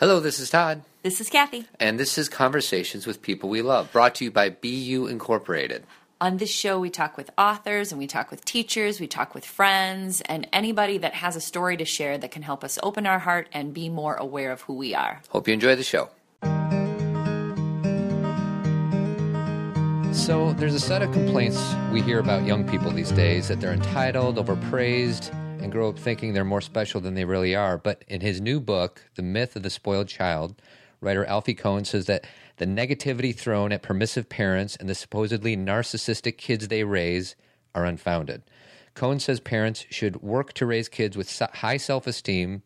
Hello, this is Todd, This is Cathy. and this is Conversations with People We Love, brought to you by BU Incorporated. On this show, we talk with authors and we talk with teachers, we talk with friends, and anybody that has a story to share that can help us open our heart and be more aware of who we are. Hope you enjoy the show. So, there's a set of complaints we hear about young people these days that they're entitled, overpraised, and grow up thinking they're more special than they really are. But in his new book, The Myth of the Spoiled Child, writer Alfie Kohn says that the negativity thrown at permissive parents and the supposedly narcissistic kids they raise are unfounded. Kohn says parents should work to raise kids with high self esteem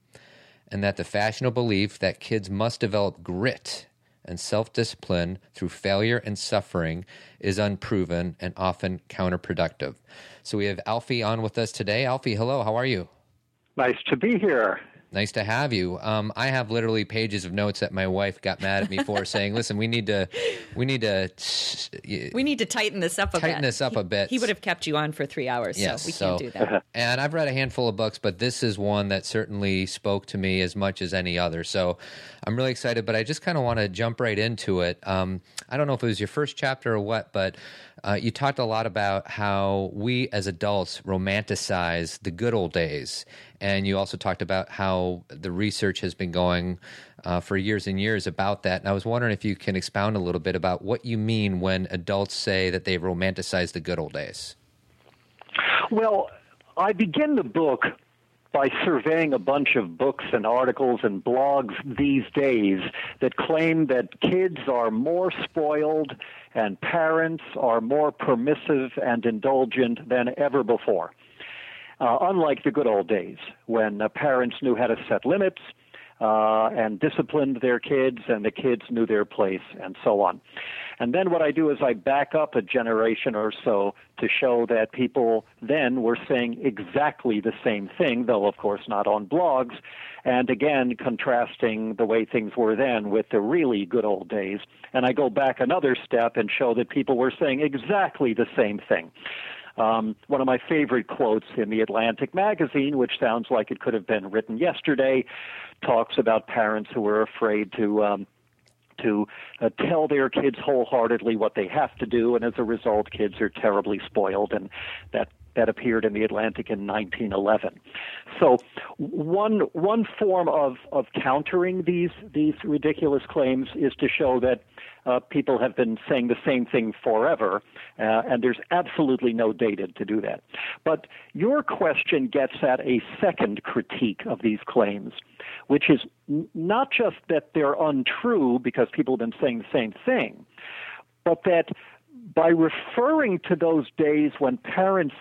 and that the fashionable belief that kids must develop grit and self discipline through failure and suffering is unproven and often counterproductive. So we have Alfie on with us today. Alfie, hello, how are you? Nice to be here. Nice to have you. Um, I have literally pages of notes that my wife got mad at me for, saying, "Listen, we need to, we need to, We need to tighten this up a bit. Tighten this up He- a bit. He would have kept you on for three hours, Yes, so we so- can't do that. And I've read a handful of books, but this is one that certainly spoke to me as much as any other. So I'm really excited, but I just kind of want to jump right into it. Um, I don't know if it was your first chapter or what, but uh, you talked a lot about how we as adults romanticize the good old days. And you also talked about how the research has been going uh, for years and years about that. And I was wondering if you can expound a little bit about what you mean when adults say that they romanticize the good old days. Well, I begin the book by surveying a bunch of books and articles and blogs these days that claim that kids are more spoiled and parents are more permissive and indulgent than ever before. Uh, unlike the good old days when uh, parents knew how to set limits uh, and disciplined their kids, and the kids knew their place, and so on. And then what I do is I back up a generation or so to show that people then were saying exactly the same thing, though of course not on blogs, and again contrasting the way things were then with the really good old days. And I go back another step and show that people were saying exactly the same thing. Um, one of my favorite quotes in the Atlantic magazine, which sounds like it could have been written yesterday, talks about parents who are afraid to um, to uh, tell their kids wholeheartedly what they have to do, and as a result, kids are terribly spoiled, and that that appeared in the Atlantic in 1911. So one one form of of countering these these ridiculous claims is to show that uh, people have been saying the same thing forever, uh, and there's absolutely no data to do that. But your question gets at a second critique of these claims, which is n- not just that they're untrue because people have been saying the same thing, but that by referring to those days when parents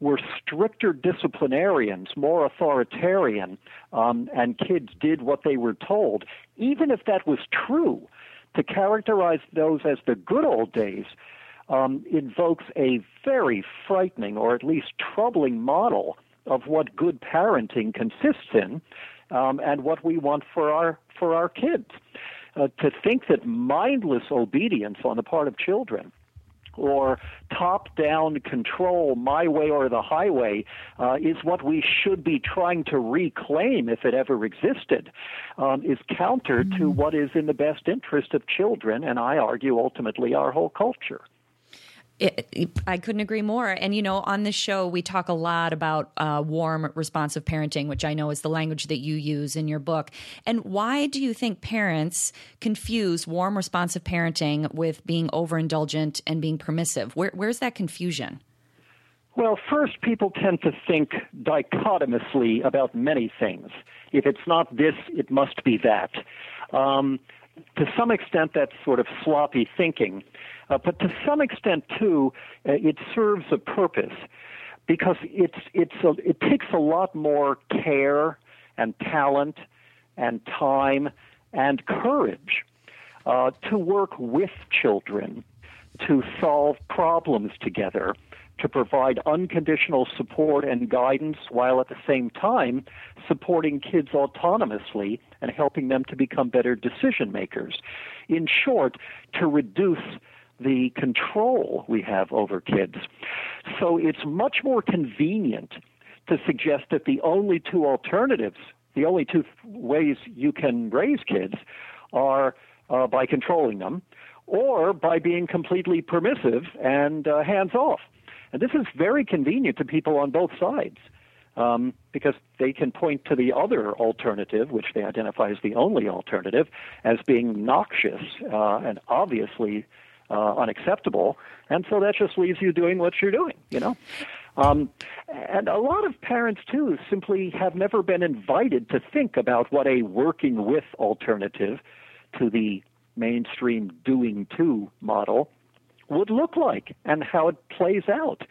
were stricter disciplinarians, more authoritarian, um, and kids did what they were told, even if that was true, to characterize those as the good old days um, invokes a very frightening or at least troubling model of what good parenting consists in um, and what we want for our for our kids. Uh, to think that mindless obedience on the part of children or top down control, my way or the highway, uh, is what we should be trying to reclaim if it ever existed, um, is counter to what is in the best interest of children, and I argue ultimately our whole culture. It, I couldn't agree more. And you know, on this show, we talk a lot about uh, warm, responsive parenting, which I know is the language that you use in your book. And why do you think parents confuse warm, responsive parenting with being overindulgent and being permissive? Where, where's that confusion? Well, first, people tend to think dichotomously about many things. If it's not this, it must be that. Um, to some extent, that's sort of sloppy thinking. Uh, but to some extent, too, uh, it serves a purpose because it's, it's a, it takes a lot more care and talent and time and courage uh, to work with children to solve problems together, to provide unconditional support and guidance while at the same time supporting kids autonomously and helping them to become better decision makers. In short, to reduce the control we have over kids. So it's much more convenient to suggest that the only two alternatives the only two ways you can raise kids are uh, by controlling them or by being completely permissive and uh, hands off. And this is very convenient to people on both sides um, because they can point to the other alternative, which they identify as the only alternative, as being noxious uh, and obviously uh, unacceptable. And so that just leaves you doing what you're doing, you know? Um, and a lot of parents, too, simply have never been invited to think about what a working with alternative to the mainstream doing to model would look like and how it plays out.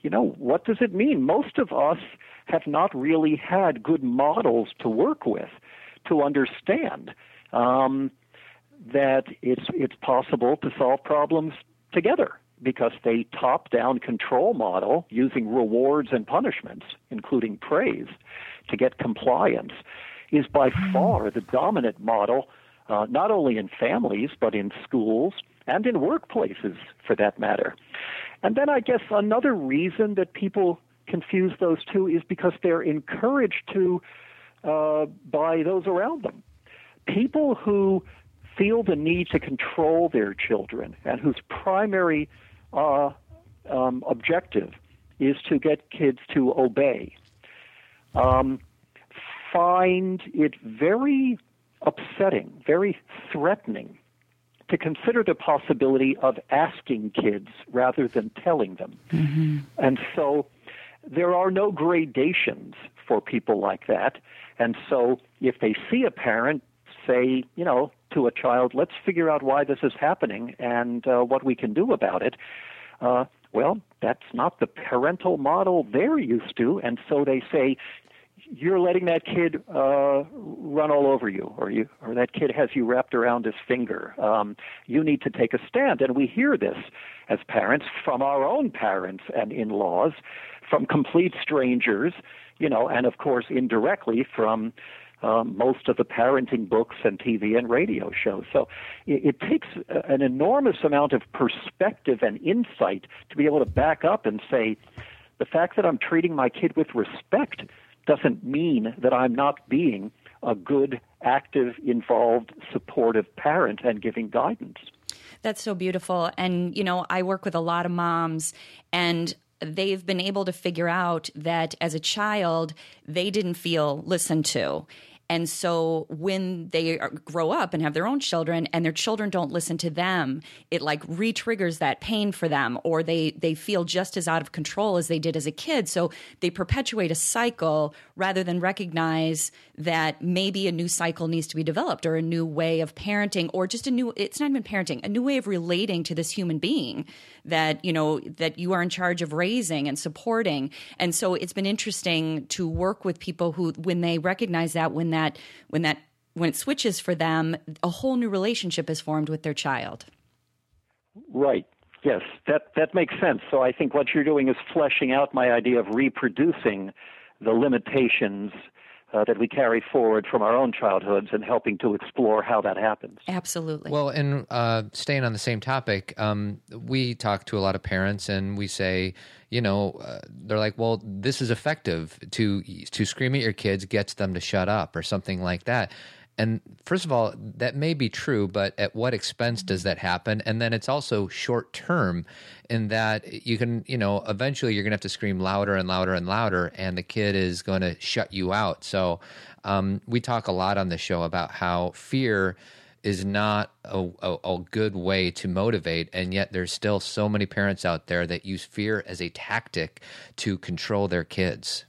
You know, what does it mean? Most of us have not really had good models to work with to understand um, that it's it's possible to solve problems together because the top-down control model using rewards and punishments, including praise, to get compliance, is by far the dominant model uh, not only in families, but in schools and in workplaces for that matter. And then I guess another reason that people confuse those two is because they're encouraged to uh, by those around them. People who feel the need to control their children and whose primary uh, um, objective is to get kids to obey um, find it very upsetting, very threatening to consider the possibility of asking kids rather than telling them. Mm-hmm. And so there are no gradations for people like that. And so if they see a parent say, you know, to a child, let's figure out why this is happening and uh, what we can do about it. Uh, well, that's not the parental model they're used to, and so they say, you're letting that kid uh, run all over you, or you, or that kid has you wrapped around his finger. Um, you need to take a stand, and we hear this as parents from our own parents and in-laws, from complete strangers, you know, and of course indirectly from um, most of the parenting books and TV and radio shows. So it, it takes an enormous amount of perspective and insight to be able to back up and say, the fact that I'm treating my kid with respect doesn't mean that I'm not being a good, active, involved, supportive parent and giving guidance. That's so beautiful. And, you know, I work with a lot of moms, and they've been able to figure out that as a child, they didn't feel listened to. And so when they grow up and have their own children and their children don't listen to them, it like re-triggers that pain for them or they they feel just as out of control as they did as a kid. So they perpetuate a cycle rather than recognize that maybe a new cycle needs to be developed or a new way of parenting or just a new it's not even parenting, a new way of relating to this human being that, you know, that you are in charge of raising and supporting. And so it's been interesting to work with people who when they recognize that when that that when that when it switches for them, a whole new relationship is formed with their child. Right. Yes, that that makes sense. So I think what you're doing is fleshing out my idea of reproducing the limitations uh, that we carry forward from our own childhoods and helping to explore how that happens. Absolutely. Well, and uh, staying on the same topic, um, we talk to a lot of parents and we say, you know, uh, they're like, well, this is effective to to scream at your kids gets them to shut up or something like that. And first of all, that may be true, but at what expense does that happen? And then it's also short term in that you can, you know, eventually you're going to have to scream louder and louder and louder, and the kid is going to shut you out. So um, we talk a lot on the show about how fear is not a, a, a, good way to motivate. And yet, there's still so many parents out there that use fear as a tactic to control their kids.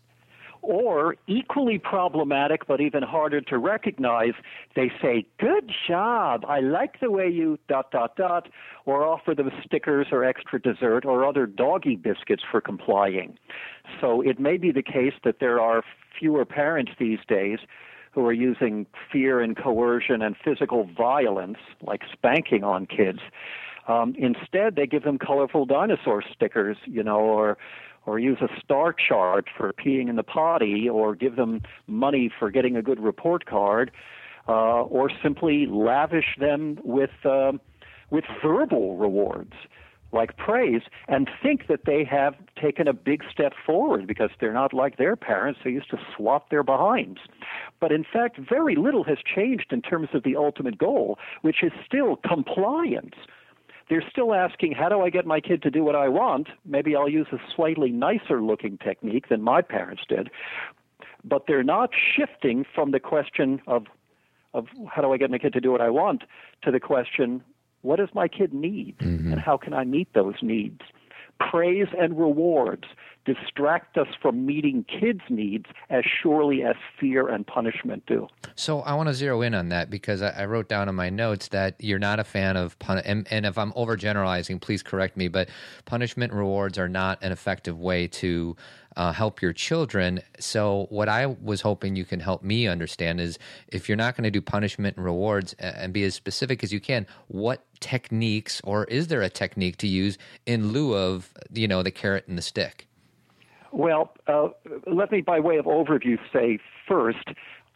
Or, equally problematic, but even harder to recognize, they say, Good job, I like the way you dot, dot, dot, or offer them stickers or extra dessert or other doggy biscuits for complying. So, it may be the case that there are fewer parents these days who are using fear and coercion and physical violence, like spanking on kids. Um, instead, they give them colorful dinosaur stickers, you know, or or use a star chart for peeing in the potty, or give them money for getting a good report card, uh, or simply lavish them with uh, with verbal rewards. like praise and think that they have taken a big step forward because they're not like their parents who used to swat their behinds. But in fact, very little has changed in terms of the ultimate goal, which is still compliance. They're still asking, how do I get my kid to do what I want? Maybe I'll use a slightly nicer looking technique than my parents did. But they're not shifting from the question of of how do I get my kid to do what I want to the question, what does my kid need mm-hmm. and how can I meet those needs? Praise and rewards distract us from meeting kids' needs as surely as fear and punishment do. So I want to zero in on that because I, I wrote down in my notes that you're not a fan of pun, and, and if I'm overgeneralizing, please correct me. But punishment rewards are not an effective way to uh, help your children. So, what I was hoping you can help me understand is if you're not going to do punishment and rewards and be as specific as you can, what techniques or is there a technique to use in lieu of you know the carrot and the stick? Well, uh, let me, by way of overview, say first,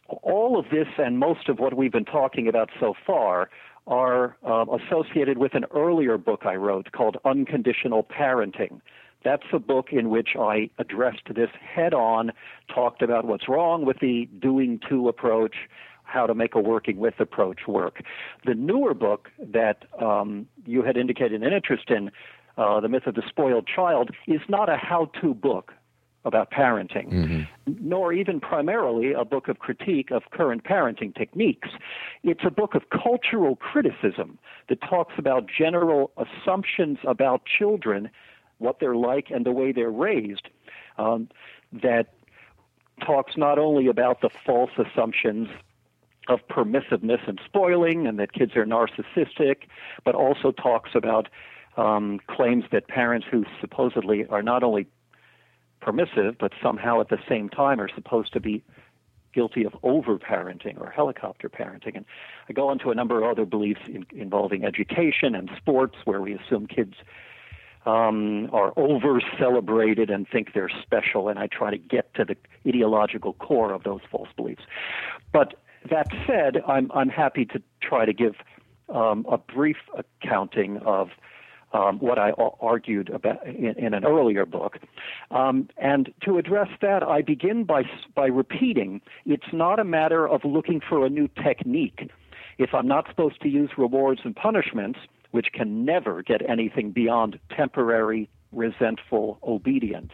all of this and most of what we've been talking about so far are uh, associated with an earlier book I wrote called Unconditional Parenting. That's a book in which I addressed this head on, talked about what's wrong with the doing to approach, how to make a working with approach work. The newer book that um, you had indicated an interest in, uh, The Myth of the Spoiled Child, is not a how to book about parenting, mm-hmm. nor even primarily a book of critique of current parenting techniques. It's a book of cultural criticism that talks about general assumptions about children, what they're like, and the way they're raised. Um, that talks not only about the false assumptions of permissiveness and spoiling and that kids are narcissistic, but also talks about um, claims that parents who supposedly are not only permissive, but somehow at the same time are supposed to be guilty of over parenting or helicopter parenting. And I go into a number of other beliefs in, involving education and sports where we assume kids um, are over celebrated and think they're special. And I try to get to the ideological core of those false beliefs. But that said, I'm, I'm happy to try to give um, a brief accounting of um, what I argued about in, in an earlier book. Um, and to address that, I begin by, by repeating it's not a matter of looking for a new technique. If I'm not supposed to use rewards and punishments, which can never get anything beyond temporary, resentful obedience,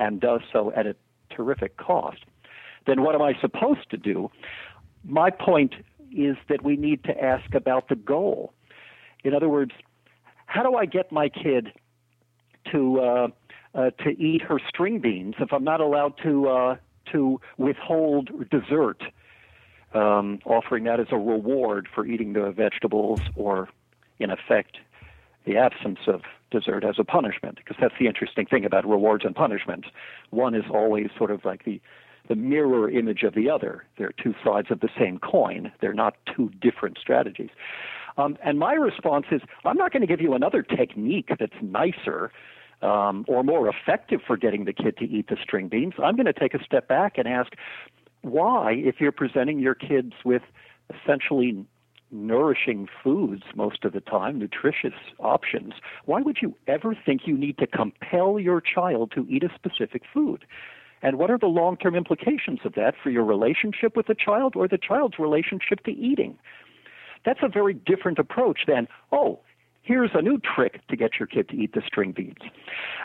and does so at a terrific cost, then what am I supposed to do? My point is that we need to ask about the goal. In other words, how do I get my kid to uh, uh, to eat her string beans if I'm not allowed to uh, to withhold dessert, um, offering that as a reward for eating the vegetables, or in effect, the absence of dessert as a punishment? Because that's the interesting thing about rewards and punishments. One is always sort of like the the mirror image of the other. They're two sides of the same coin. They're not two different strategies. Um, and my response is, I'm not going to give you another technique that's nicer um, or more effective for getting the kid to eat the string beans. I'm going to take a step back and ask why, if you're presenting your kids with essentially nourishing foods most of the time, nutritious options, why would you ever think you need to compel your child to eat a specific food? And what are the long term implications of that for your relationship with the child or the child's relationship to eating? That's a very different approach than, oh, here's a new trick to get your kid to eat the string beans.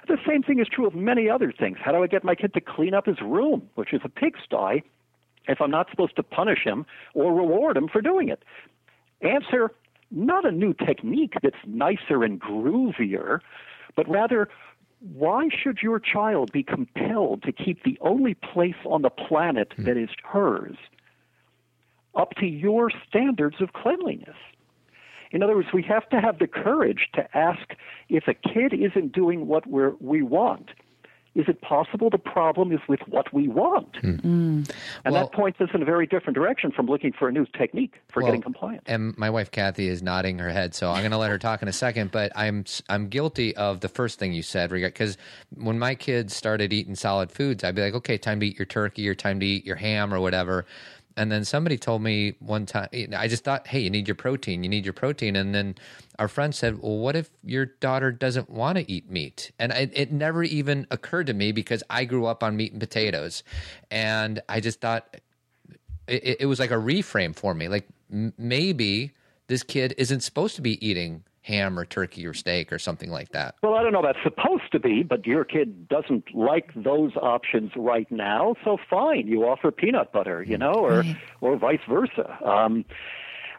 The same thing is true of many other things. How do I get my kid to clean up his room, which is a pigsty, if I'm not supposed to punish him or reward him for doing it? Answer not a new technique that's nicer and groovier, but rather, why should your child be compelled to keep the only place on the planet hmm. that is hers up to your standards of cleanliness. In other words, we have to have the courage to ask if a kid isn't doing what we we want. Is it possible the problem is with what we want? Mm. And well, that points us in a very different direction from looking for a new technique for well, getting compliance. And my wife Cathy is nodding her head, so I'm going to let her talk in a second. But I'm I'm guilty of the first thing you said, because when my kids started eating solid foods, I'd be like, okay, time to eat your turkey or time to eat your ham or whatever And then somebody told me one time, I just thought, hey, you need your protein, you need your protein. And then our friend said, well, what if your daughter doesn't want to eat meat? And it, it never even occurred to me because I grew up on meat and potatoes. And I just thought it, it was like a reframe for me. Like maybe this kid isn't supposed to be eating ham or turkey or steak or something like that. Well, I don't know that's supposed to be, but your kid doesn't like those options right now, so fine, you offer peanut butter, you know, or right. or vice versa. Um,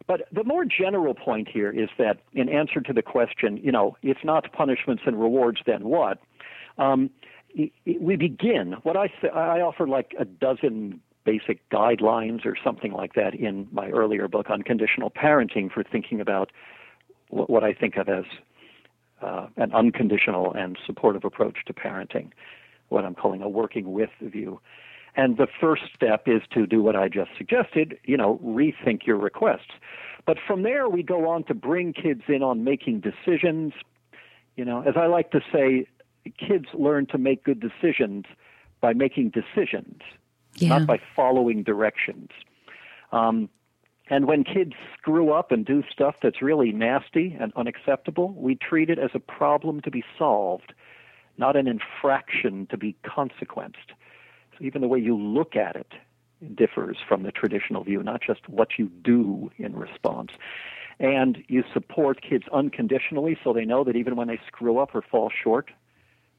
but the more general point here is that, in answer to the question, you know, if not punishments and rewards, then what? Um, we begin. What I say, I offer like a dozen basic guidelines or something like that in my earlier book Unconditional Parenting for thinking about what I think of as uh, an unconditional and supportive approach to parenting, what I'm calling a working with view. And the first step is to do what I just suggested, you know, rethink your requests. But from there, we go on to bring kids in on making decisions. You know, as I like to say, kids learn to make good decisions by making decisions, yeah. not by following directions. Um, and when kids screw up and do stuff that's really nasty and unacceptable, we treat it as a problem to be solved, not an infraction to be consequenced. So even the way you look at it differs from the traditional view, not just what you do in response. And you support kids unconditionally so they know that even when they screw up or fall short,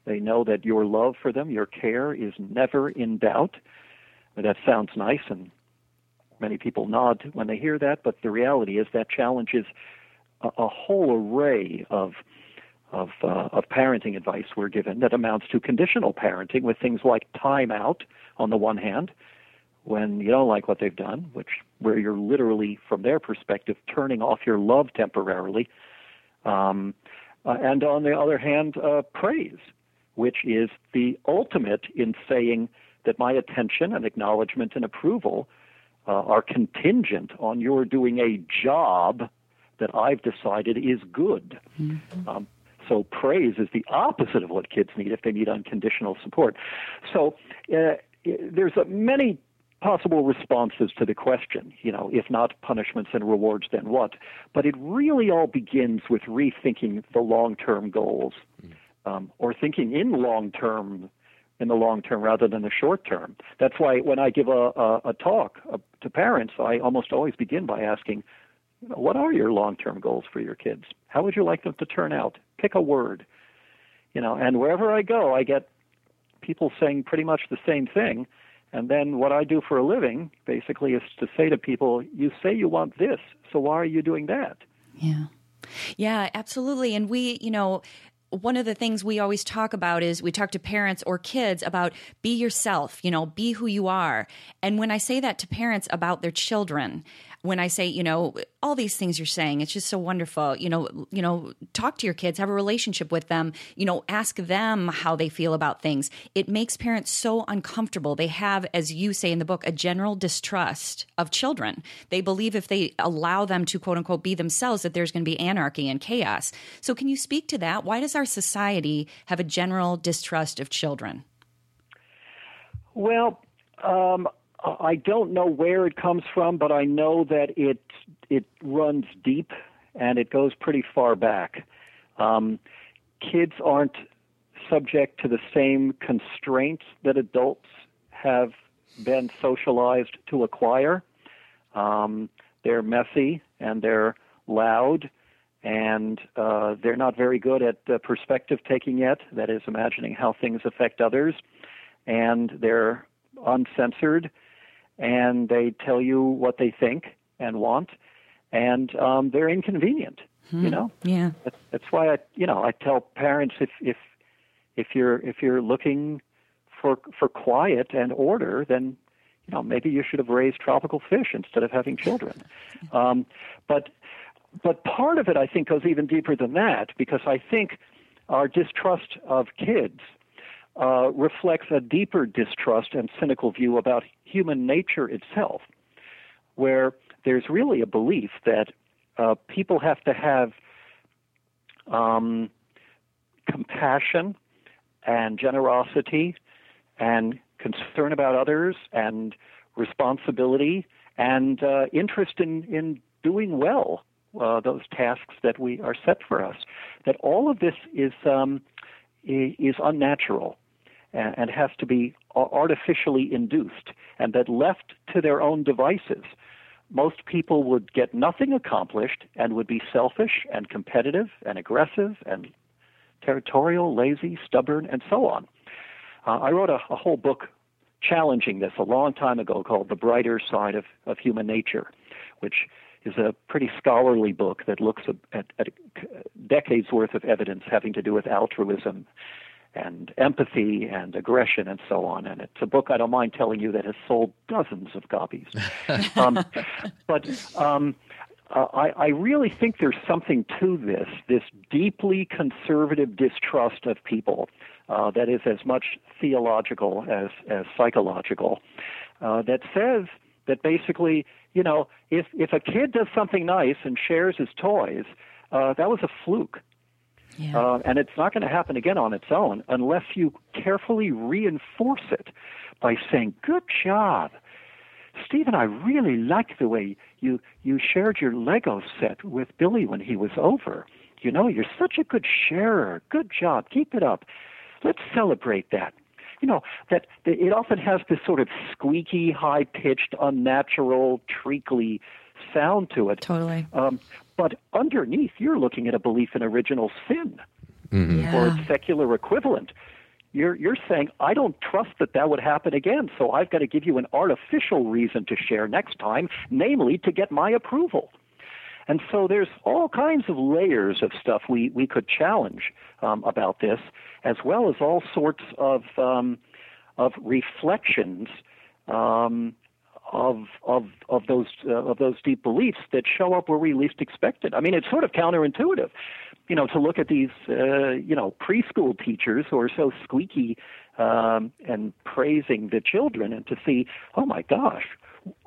they know that your love for them, your care is never in doubt. That sounds nice and Many people nod when they hear that, but the reality is that challenges a, a whole array of of, uh, of parenting advice we're given that amounts to conditional parenting with things like timeout on the one hand, when you don't like what they've done, which where you're literally, from their perspective, turning off your love temporarily, um, uh, and on the other hand, uh, praise, which is the ultimate in saying that my attention and acknowledgement and approval uh, are contingent on your doing a job that I've decided is good. Mm-hmm. Um, so praise is the opposite of what kids need if they need unconditional support. So uh, there's a, many possible responses to the question, you know, if not punishments and rewards, then what? But it really all begins with rethinking the long term goals mm. um, or thinking in long term in the long term rather than the short term. That's why when I give a, a, a talk to parents, I almost always begin by asking, what are your long term goals for your kids? How would you like them to turn out? Pick a word. You know, and wherever I go, I get people saying pretty much the same thing. And then what I do for a living basically is to say to people, you say you want this, so why are you doing that? Yeah. Yeah, absolutely. And we, you know, one of the things we always talk about is we talk to parents or kids about be yourself, you know, be who you are. And when I say that to parents about their children, when I say, you know, all these things you're saying, it's just so wonderful. You know, you know, talk to your kids, have a relationship with them, you know, ask them how they feel about things. It makes parents so uncomfortable. They have, as you say in the book, a general distrust of children. They believe if they allow them to quote unquote be themselves, that there's going to be anarchy and chaos. So can you speak to that? Why does our society have a general distrust of children? Well, um, I don't know where it comes from, but I know that it it runs deep and it goes pretty far back. Um, kids aren't subject to the same constraints that adults have been socialized to acquire. Um, they're messy and they're loud and uh, they're not very good at uh, perspective taking yet, that is, imagining how things affect others. And they're uncensored and they tell you what they think and want, and um, they're inconvenient. Hmm. You know, yeah. That's, that's why I, you know, I tell parents if if if you're if you're looking for for quiet and order, then you know maybe you should have raised tropical fish instead of having children. Um, but but part of it, I think, goes even deeper than that because I think our distrust of kids uh, reflects a deeper distrust and cynical view about human nature itself, where there's really a belief that uh, people have to have um, compassion and generosity and concern about others and responsibility and uh, interest in, in doing well uh, those tasks that we are set for us. That all of this is um, is unnatural and, has to be artificially induced, and that left to their own devices, most people would get nothing accomplished and would be selfish and competitive and aggressive and territorial, lazy, stubborn, and so on. Uh, I wrote a, a, whole book challenging this a long time ago called The Brighter Side of, of Human Nature, which is a pretty scholarly book that looks at, at decades worth of evidence having to do with altruism and empathy and aggression and so on. And it's a book I don't mind telling you that has sold dozens of copies. um, but um, uh, I, I really think there's something to this, this deeply conservative distrust of people uh, that is as much theological as, as psychological, uh, that says that basically, you know, if, if a kid does something nice and shares his toys, uh, that was a fluke. Yeah. Uh, and it's not going to happen again on its own unless you carefully reinforce it by saying, Good job. Stephen, I really like the way you, you shared your Lego set with Billy when he was over. You know, you're such a good sharer. Good job. Keep it up. Let's celebrate that. You know, that, that it often has this sort of squeaky, high pitched, unnatural, treacly sound to it. Totally. Um, but underneath, you're looking at a belief in original sin mm-hmm. yeah. or its secular equivalent. You're, you're saying, I don't trust that that would happen again, so I've got to give you an artificial reason to share next time, namely to get my approval. And so there's all kinds of layers of stuff we, we could challenge um, about this, as well as all sorts of, um, of reflections um, of of of those uh, of those deep beliefs that show up where we least expect it. I mean, it's sort of counterintuitive, you know, to look at these uh, you know preschool teachers who are so squeaky um, and praising the children, and to see, oh my gosh,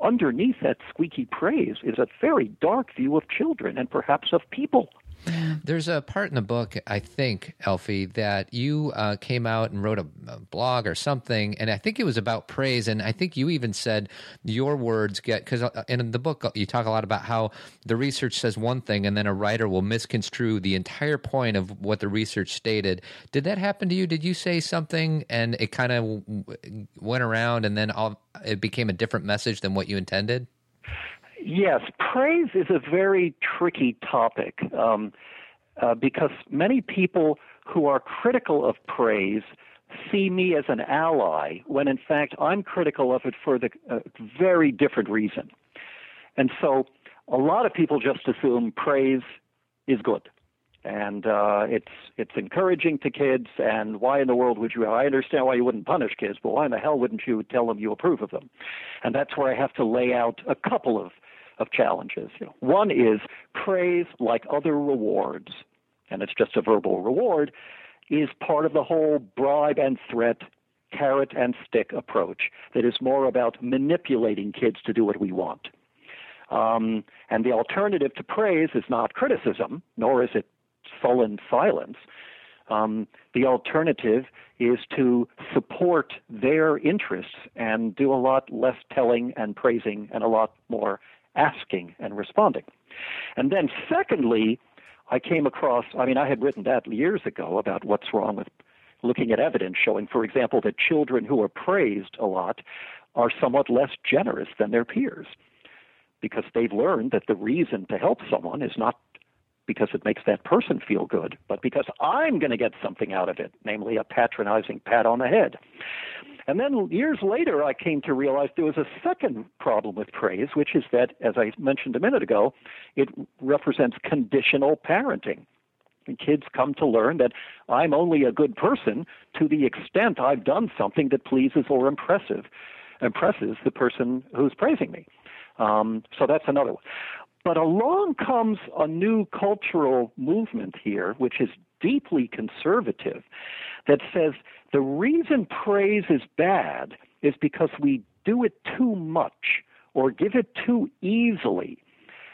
underneath that squeaky praise is a very dark view of children and perhaps of people. There's a part in the book, I think, Alfie, that you uh, came out and wrote a, a, blog or something, and I think it was about praise. And I think you even said your words get because uh, in the book you talk a lot about how the research says one thing, and then a writer will misconstrue the entire point of what the research stated. Did that happen to you? Did you say something and it kind of went around, and then all, it became a different message than what you intended? Yes, praise is a very tricky topic um, uh, because many people who are critical of praise see me as an ally when in fact I'm critical of it for the uh, very different reason. And so a lot of people just assume praise is good and uh, it's it's encouraging to kids. And why in the world would you? I understand why you wouldn't punish kids, but why in the hell wouldn't you tell them you approve of them? And that's where I have to lay out a couple of of challenges. You know, one is praise, like other rewards, and it's just a verbal reward, is part of the whole bribe and threat, carrot and stick approach that is more about manipulating kids to do what we want. Um, and the alternative to praise is not criticism, nor is it sullen silence. Um, the alternative is to support their interests and do a lot less telling and praising and a lot more asking and responding. And then, secondly, I came across, I mean, I had written that years ago about what's wrong with looking at evidence showing, for example, that children who are praised a lot are somewhat less generous than their peers because they've learned that the reason to help someone is not because it makes that person feel good, but because I'm going to get something out of it, namely a patronizing pat on the head. And then years later, I came to realize there was a second problem with praise, which is that, as I mentioned a minute ago, it represents conditional parenting. And kids come to learn that I'm only a good person to the extent I've done something that pleases or impressive, impresses the person who's praising me. Um, so that's another one. But along comes a new cultural movement here, which is deeply conservative, that says the reason praise is bad is because we do it too much or give it too easily.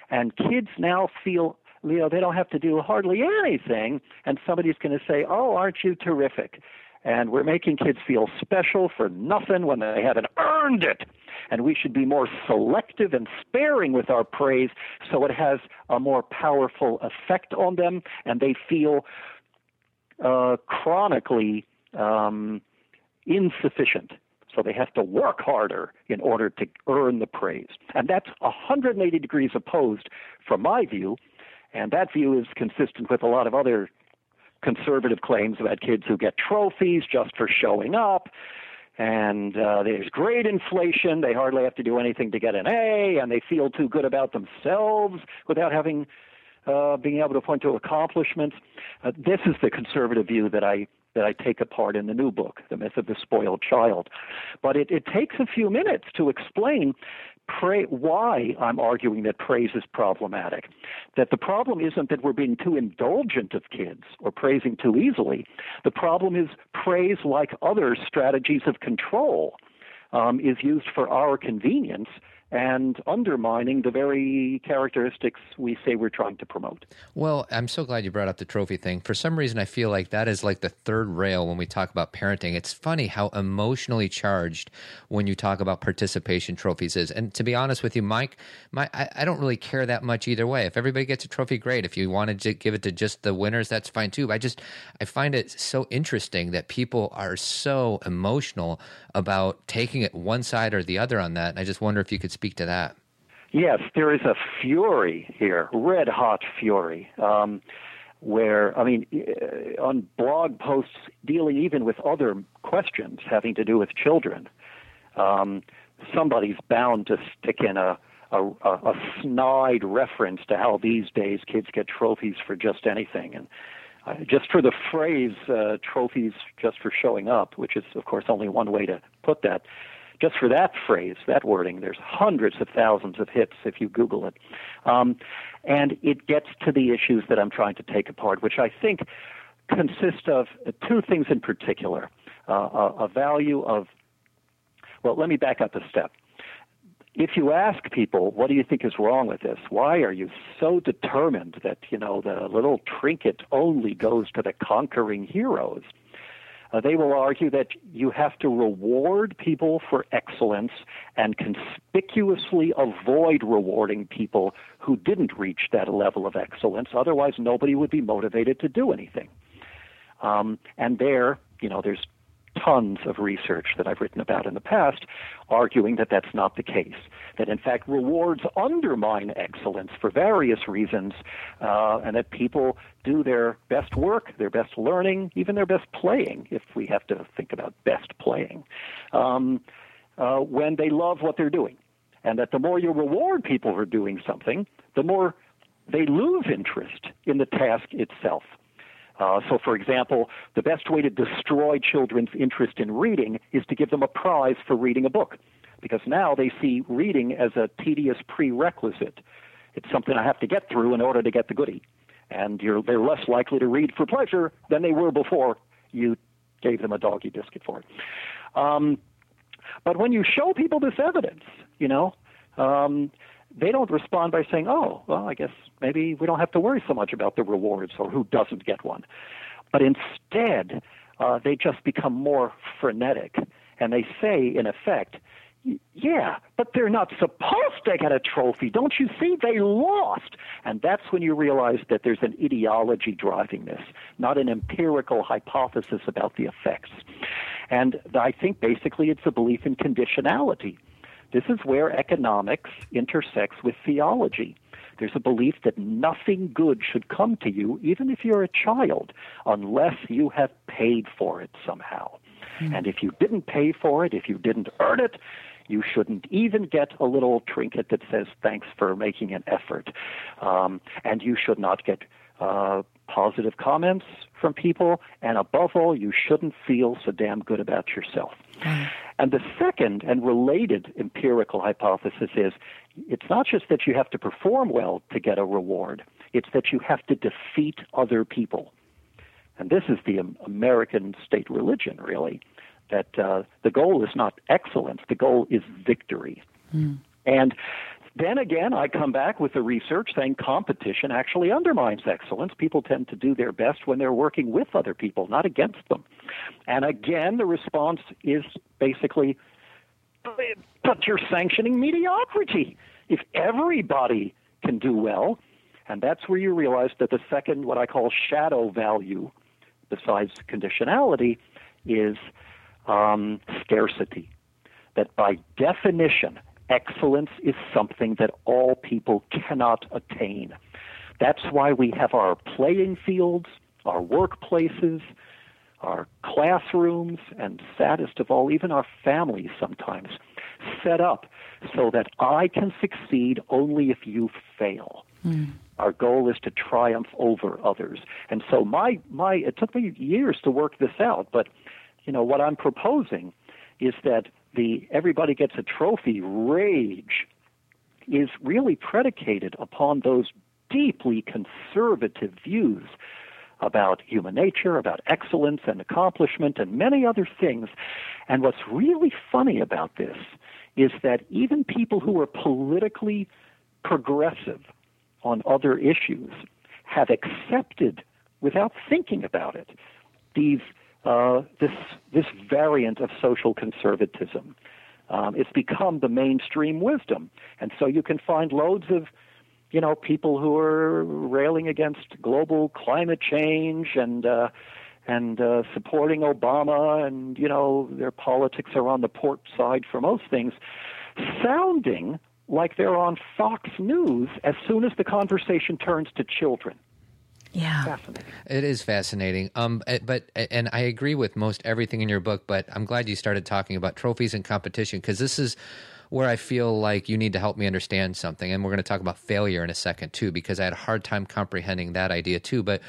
And kids now feel, you know, they don't have to do hardly anything, and somebody's going to say, Oh, aren't you terrific? And we're making kids feel special for nothing when they haven't earned it. and we should be more selective and sparing with our praise so it has a more powerful effect on them and they feel uh, chronically um, insufficient. So they have to work harder in order to earn the praise. And that's 180 degrees opposed from my view. And that view is consistent with a lot of other conservative claims about kids who get trophies just for showing up. And uh, there's grade inflation. They hardly have to do anything to get an A, and they feel too good about themselves without having uh, being able to point to accomplishments. Uh, this is the conservative view that I that I take apart in the new book, The Myth of the Spoiled Child. But it, it takes a few minutes to explain pray, why I'm arguing that praise is problematic. That the problem isn't that we're being too indulgent of kids or praising too easily. The problem is praise, like other strategies of control, um, is used for our convenience and undermining the very characteristics we say we're trying to promote. Well, I'm so glad you brought up the trophy thing. For some reason, I feel like that is like the third rail when we talk about parenting. It's funny how emotionally charged when you talk about participation trophies is. And to be honest with you, Mike, my I, I don't really care that much either way. If everybody gets a trophy, great. If you wanted to give it to just the winners, that's fine too. But I just I find it so interesting that people are so emotional about taking it one side or the other on that. And I just wonder if you could speak to that. Yes, there is a fury here, red hot fury. Um, where, I mean, uh, on blog posts dealing even with other questions having to do with children, um, somebody's bound to stick in a, a, a snide reference to how these days kids get trophies for just anything. And uh, just for the phrase uh, trophies just for showing up, which is, of course, only one way to put that, just for that phrase, that wording, there's hundreds of thousands of hits if you Google it. Um, and it gets to the issues that I'm trying to take apart, which I think consist of two things in particular uh, a, a value of, well, let me back up a step if you ask people, what do you think is wrong with this? Why are you so determined that, you know, the little trinket only goes to the conquering heroes? Uh, they will argue that you have to reward people for excellence and conspicuously avoid rewarding people who didn't reach that level of excellence. Otherwise, nobody would be motivated to do anything. Um, and there, you know, there's tons of research that I've written about in the past arguing that that's not the case. That in fact rewards undermine excellence for various reasons, uh, and that people do their best work, their best learning, even their best playing, if we have to think about best playing, um, uh, when they love what they're doing. And that the more you reward people for doing something, the more they lose interest in the task itself. Uh, so, for example, the best way to destroy children's interest in reading is to give them a prize for reading a book, because now they see reading as a tedious prerequisite. It's something I have to get through in order to get the goody. and they're less likely to read for pleasure than they were before you gave them a doggy biscuit for it. Um, but when you show people this evidence, you know, um, they don't respond by saying, "Oh, well, I guess maybe we don't have to worry so much about the rewards or who doesn't get one." But instead, uh, they just become more frenetic, and they say, in effect, yeah, but they're not supposed to get a trophy. Don't you see? They lost. And that's when you realize that there's an ideology driving this, not an empirical hypothesis about the effects. And I think basically it's a belief in conditionality. This is where economics intersects with theology. There's a belief that nothing good should come to you, even if you're a child, unless you have paid for it somehow. Mm. And if you didn't pay for it, if you didn't earn it, you shouldn't even get a little trinket that says thanks for making an effort. Um, and you should not get uh, positive comments from people. And above all, you shouldn't feel so damn good about yourself. Mm. And the second and related empirical hypothesis is it's not just that you have to perform well to get a reward, it's that you have to defeat other people. And this is the American state religion, really, that uh, the goal is not excellence, the goal is victory. Mm. And then again, I come back with the research saying competition actually undermines excellence. People tend to do their best when they're working with other people, not against them. And again, the response is basically but you're sanctioning mediocrity. If everybody can do well, and that's where you realize that the second, what I call shadow value, besides conditionality, is um, scarcity. That by definition, excellence is something that all people cannot attain. That's why we have our playing fields, our workplaces, our classrooms, and saddest of all, even our families sometimes, set up so that I can succeed only if you fail. Mm. Our goal is to triumph over others. And so my, my it took me years to work this out, but you know what I'm proposing is that the everybody gets a trophy rage is really predicated upon those deeply conservative views about human nature, about excellence and accomplishment, and many other things. And what's really funny about this is that even people who are politically progressive on other issues have accepted, without thinking about it, these uh, this this variant of social conservatism. Um, it's become the mainstream wisdom, and so you can find loads of you know, people who are railing against global climate change and uh, and uh, supporting Obama, and you know, their politics are on the port side for most things, sounding like they're on Fox News as soon as the conversation turns to children. Yeah, fascinating. It is fascinating. Um, eh, but eh, and I agree with most everything in your book. But I'm glad you started talking about trophies and competition because this is where I feel like you need to help me understand something. And we're going to talk about failure in a second too, because I had a hard time comprehending that idea too. But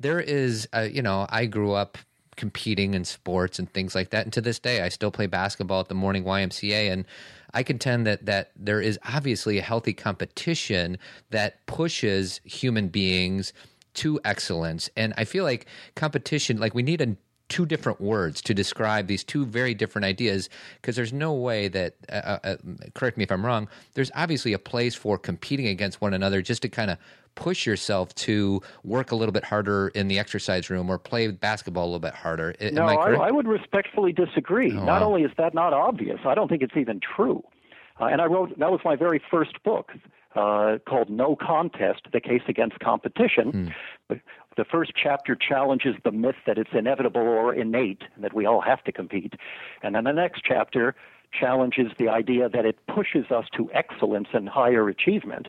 there is, uh, you know, I grew up competing in sports and things like that, and to this day, I still play basketball at the morning YMCA, and I contend that that there is obviously a healthy competition that pushes human beings to excellence. And i feel like competition like we need a two different words to describe these two very different ideas because there's no way that uh, uh, uh, correct me if i'm wrong there's obviously a place for competing against one another just to kind of push yourself to work a little bit harder in the exercise room or play basketball a little bit harder. Am no I, I, I, would respectfully disagree. Oh, not wow. only is that not obvious i don't think it's even true. Uh, and i wrote that was my very first book uh, called No Contest The Case Against Competition, hmm the first chapter challenges the myth that it's inevitable or innate, and that we all have to compete. And then the next chapter challenges the idea that it pushes us to excellence and higher achievement,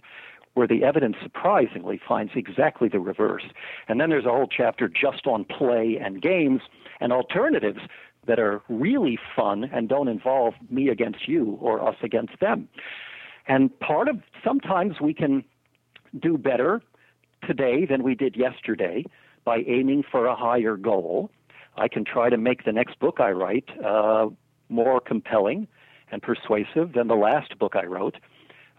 where the evidence surprisingly finds exactly the reverse. And then there's a whole chapter just on play and games and alternatives that are really fun and don't involve me against you or us against them. And part of sometimes we can do better today than we did yesterday by aiming for a higher goal. I can try to make the next book I write uh, more compelling and persuasive than the last book I wrote.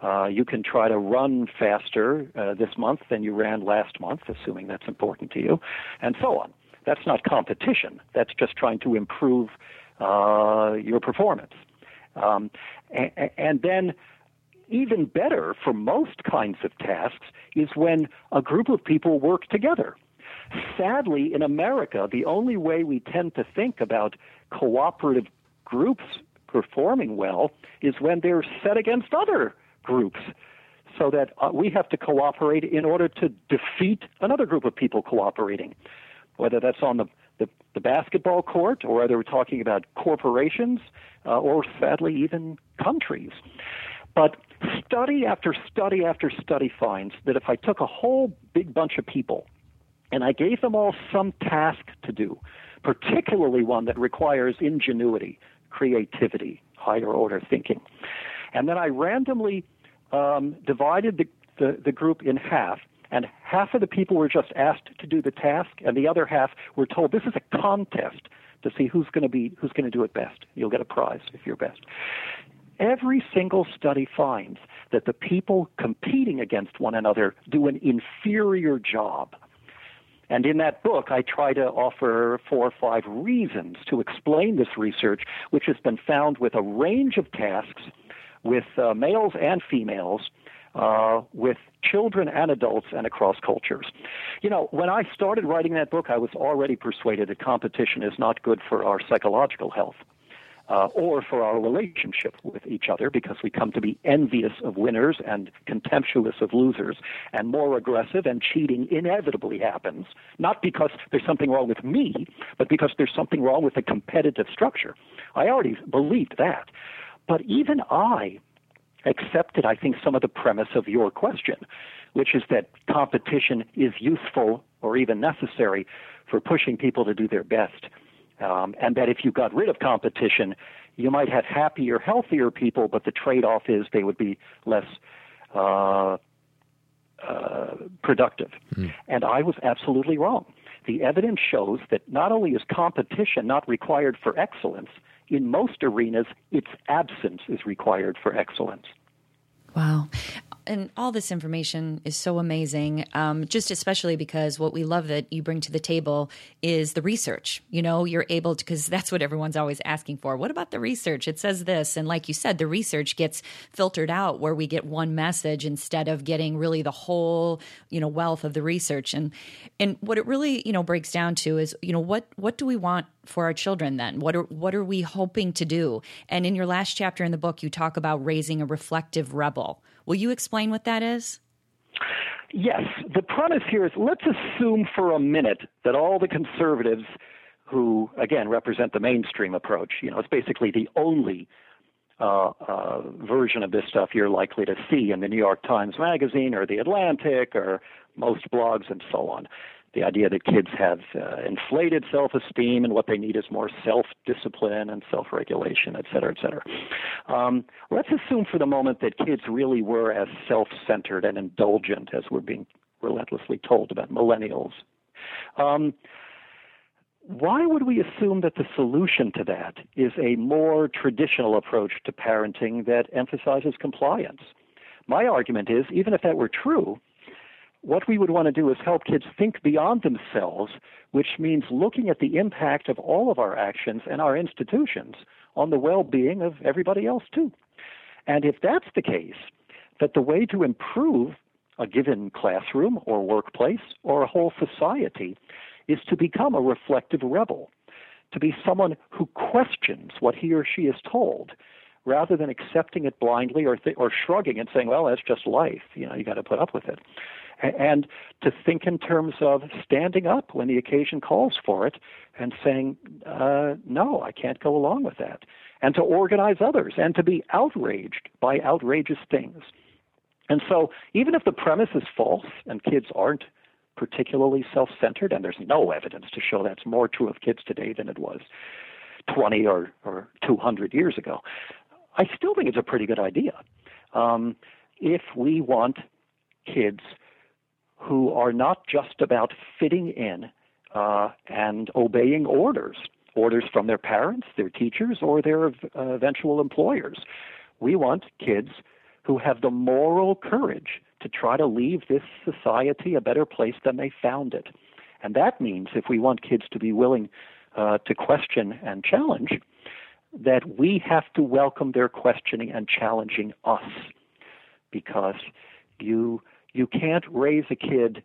Uh, you can try to run faster uh, this month than you ran last month, assuming that's important to you, and so on. That's not competition. That's just trying to improve uh, your performance. Um, and, and then even better for most kinds of tasks is when a group of people work together. Sadly, in America, the only way we tend to think about cooperative groups performing well is when they're set against other groups. So that uh, we have to cooperate in order to defeat another group of people cooperating, whether that's on the, the, the basketball court or whether we're talking about corporations uh, or sadly even countries. But study after study after study finds that if I took a whole big bunch of people and I gave them all some task to do, particularly one that requires ingenuity, creativity, higher order thinking, and then I randomly um, divided the, the, the group in half, and half of the people were just asked to do the task, and the other half were told this is a contest to see who's going to be who's going to do it best. You'll get a prize if you're best. Every single study finds that the people competing against one another do an inferior job. And in that book, I try to offer four or five reasons to explain this research, which has been found with a range of tasks with uh, males and females, uh, with children and adults, and across cultures. You know, when I started writing that book, I was already persuaded that competition is not good for our psychological health. Uh, or for our relationship with each other because we come to be envious of winners and contemptuous of losers, and more aggressive, and cheating inevitably happens, not because there's something wrong with me, but because there's something wrong with the competitive structure. I already believed that. But even I accepted, I think, some of the premise of your question, which is that competition is useful or even necessary for pushing people to do their best. Um, and that if you got rid of competition, you might have happier, healthier people, but the trade off is they would be less uh, uh, productive. Mm. And I was absolutely wrong. The evidence shows that not only is competition not required for excellence, in most arenas, its absence is required for excellence. Wow and all this information is so amazing. Um, just especially because what we love that you bring to the table is the research. You know, you're able to because that's what everyone's always asking for. What about the research? It says this, and like you said, the research gets filtered out where we get one message instead of getting really the whole you know wealth of the research. And and what it really you know breaks down to is you know what what do we want for our children then? What are what are we hoping to do? And in your last chapter in the book, you talk about raising a reflective rebel Will you explain what that is? Yes. The premise here is let's assume for a minute that all the conservatives who, again, represent the mainstream approach, you know, it's basically the only uh, uh, version of this stuff you're likely to see in the New York Times Magazine or the Atlantic or most blogs and so on the idea that kids have uh, inflated self-esteem and what they need is more self-discipline and self-regulation, et cetera, et cetera. Um, let's assume for the moment that kids really were as self-centered and indulgent as we're being relentlessly told about millennials. Um, why would we assume that the solution to that is a more traditional approach to parenting that emphasizes compliance? My argument is, even if that were true, what we would want to do is help kids think beyond themselves, which means looking at the impact of all of our actions and our institutions on the well being of everybody else, too. And if that's the case, that the way to improve a given classroom or workplace or a whole society is to become a reflective rebel, to be someone who questions what he or she is told rather than accepting it blindly or, th- or shrugging and saying, well, that's just life. You know, you got to put up with it and to think in terms of standing up when the occasion calls for it and saying, uh, no, I can't go along with that, and to organize others and to be outraged by outrageous things. And so, even if the premise is false and kids aren't particularly self centered, and there's no evidence to show that's more true of kids today than it was 20 or, or 200 years ago, I still think it's a pretty good idea. Um, if we want kids who are not just about fitting in uh, and obeying orders, orders from their parents, their teachers, or their uh, eventual employers. We want kids who have the moral courage to try to leave this society a better place than they found it. And that means if we want kids to be willing uh, to question and challenge, that we have to welcome their questioning and challenging us because you you can't raise a kid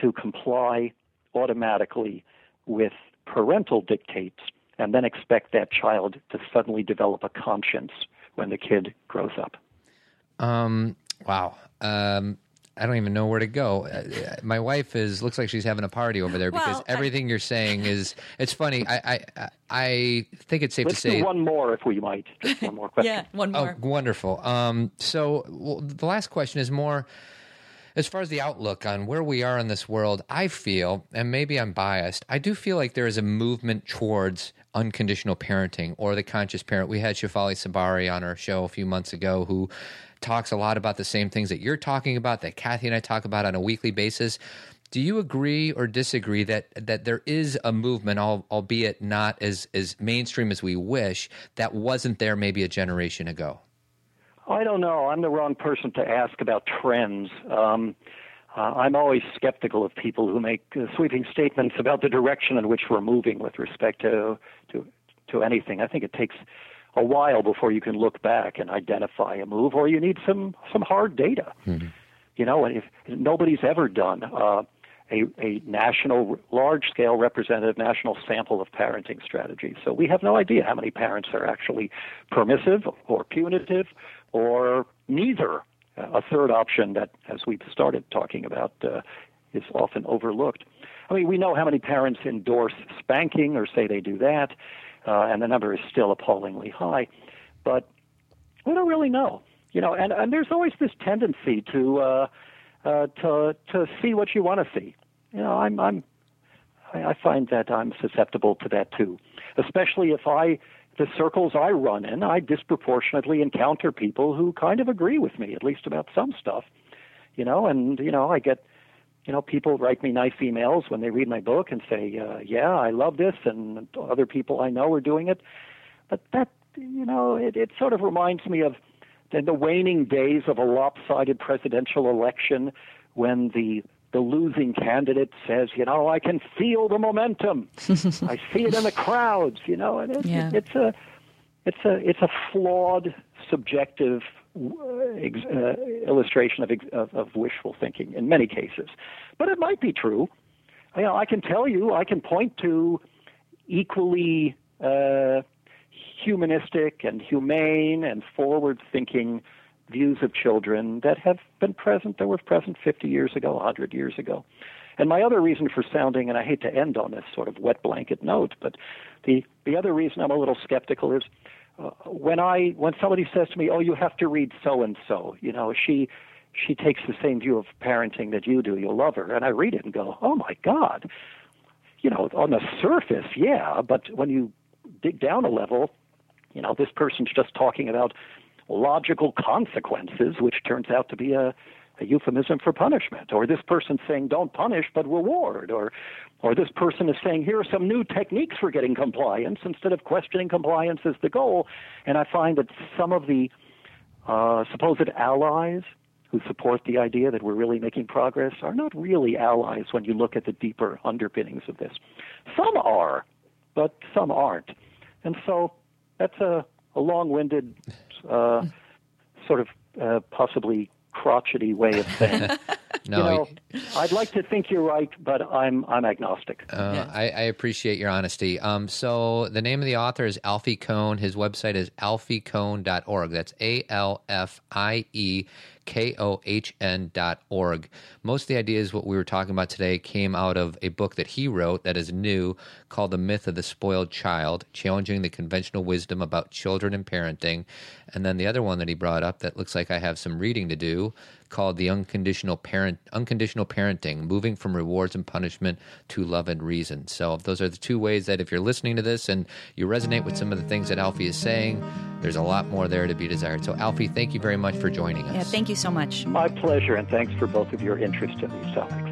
to comply automatically with parental dictates and then expect that child to suddenly develop a conscience when the kid grows up. Um, wow. Um, I don't even know where to go. Uh, my wife is looks like she's having a party over there because well, everything I, you're saying is. It's funny. I I, I think it's safe to say one more if we might. Just one more question. yeah, one more. Oh, wonderful. Um, so well, the last question is more as far as the outlook on where we are in this world, I feel, and maybe I'm biased, I do feel like there is a movement towards unconditional parenting or the conscious parent. We had Shefali Tsabary on our show a few months ago who talks a lot about the same things that you're talking about, that Cathy and I talk about on a weekly basis. Do you agree or disagree that that there is a movement, albeit not as as mainstream as we wish, that wasn't there maybe a generation ago? I don't know. I'm the wrong person to ask about trends. Um, uh, I'm always skeptical of people who make uh, sweeping statements about the direction in which we're moving with respect to to to anything. I think it takes a while before you can look back and identify a move, or you need some some hard data. Mm-hmm. You know, if nobody's ever done uh, a, a national, large scale representative national sample of parenting strategies. So we have no idea how many parents are actually permissive or punitive or neither. Uh, a third option that, as we've started talking about, uh, is often overlooked. I mean, we know how many parents endorse spanking or say they do that, uh, and the number is still appallingly high. But we don't really know, you know. And, and there's always this tendency to uh, uh, to to see what you want to see. You know, I'm I'm I find that I'm susceptible to that too, especially if I the circles I run in, I disproportionately encounter people who kind of agree with me, at least about some stuff. You know, and you know, I get you know, people write me nice emails when they read my book and say, uh, "Yeah, I love this," and other people I know are doing it. But that, you know, it, it sort of reminds me of the, the waning days of a lopsided presidential election when the the losing candidate says, you know, I can feel the momentum. I see it in the crowds, you know, and it, yeah. it, it's a it's a it's a flawed subjective uh, illustration of, of, of wishful thinking in many cases, but it might be true. You know, I can tell you, I can point to equally uh, humanistic and humane and forward-thinking views of children that have been present, that were present 50 years ago, 100 years ago. And my other reason for sounding, and I hate to end on this sort of wet blanket note, but the, the other reason I'm a little skeptical is uh, when I when somebody says to me, "Oh, you have to read so and so," you know, she she takes the same view of parenting that you do. You'll love her, and I read it and go, "Oh my God!" You know, on the surface, yeah, but when you dig down a level, you know, this person's just talking about logical consequences, which turns out to be a a euphemism for punishment, or this person saying don't punish but reward, or or this person is saying here are some new techniques for getting compliance instead of questioning compliance as the goal. And I find that some of the uh, supposed allies who support the idea that we're really making progress are not really allies when you look at the deeper underpinnings of this. Some are, but some aren't. And so that's a, a long winded, uh, sort of uh, possibly crotchety way of saying. no, you know, I'd like to think you're right, but I'm I'm agnostic. Uh, yeah. I, I, appreciate your honesty. Um, so the name of the author is Alfie Kohn. His website is alfiekohn.org. That's A L F I E K-O-H-N dot org. Most of the ideas what we were talking about today came out of a book that he wrote that is new called The Myth of the Spoiled Child, challenging the conventional wisdom about children and parenting. And then the other one that he brought up that looks like I have some reading to do called the unconditional parent unconditional parenting moving from rewards and punishment to love and reason so those are the two ways that if you're listening to this and you resonate with some of the things that alfie is saying there's a lot more there to be desired so alfie thank you very much for joining us yeah thank you so much. My pleasure and thanks for both of your interest in these topics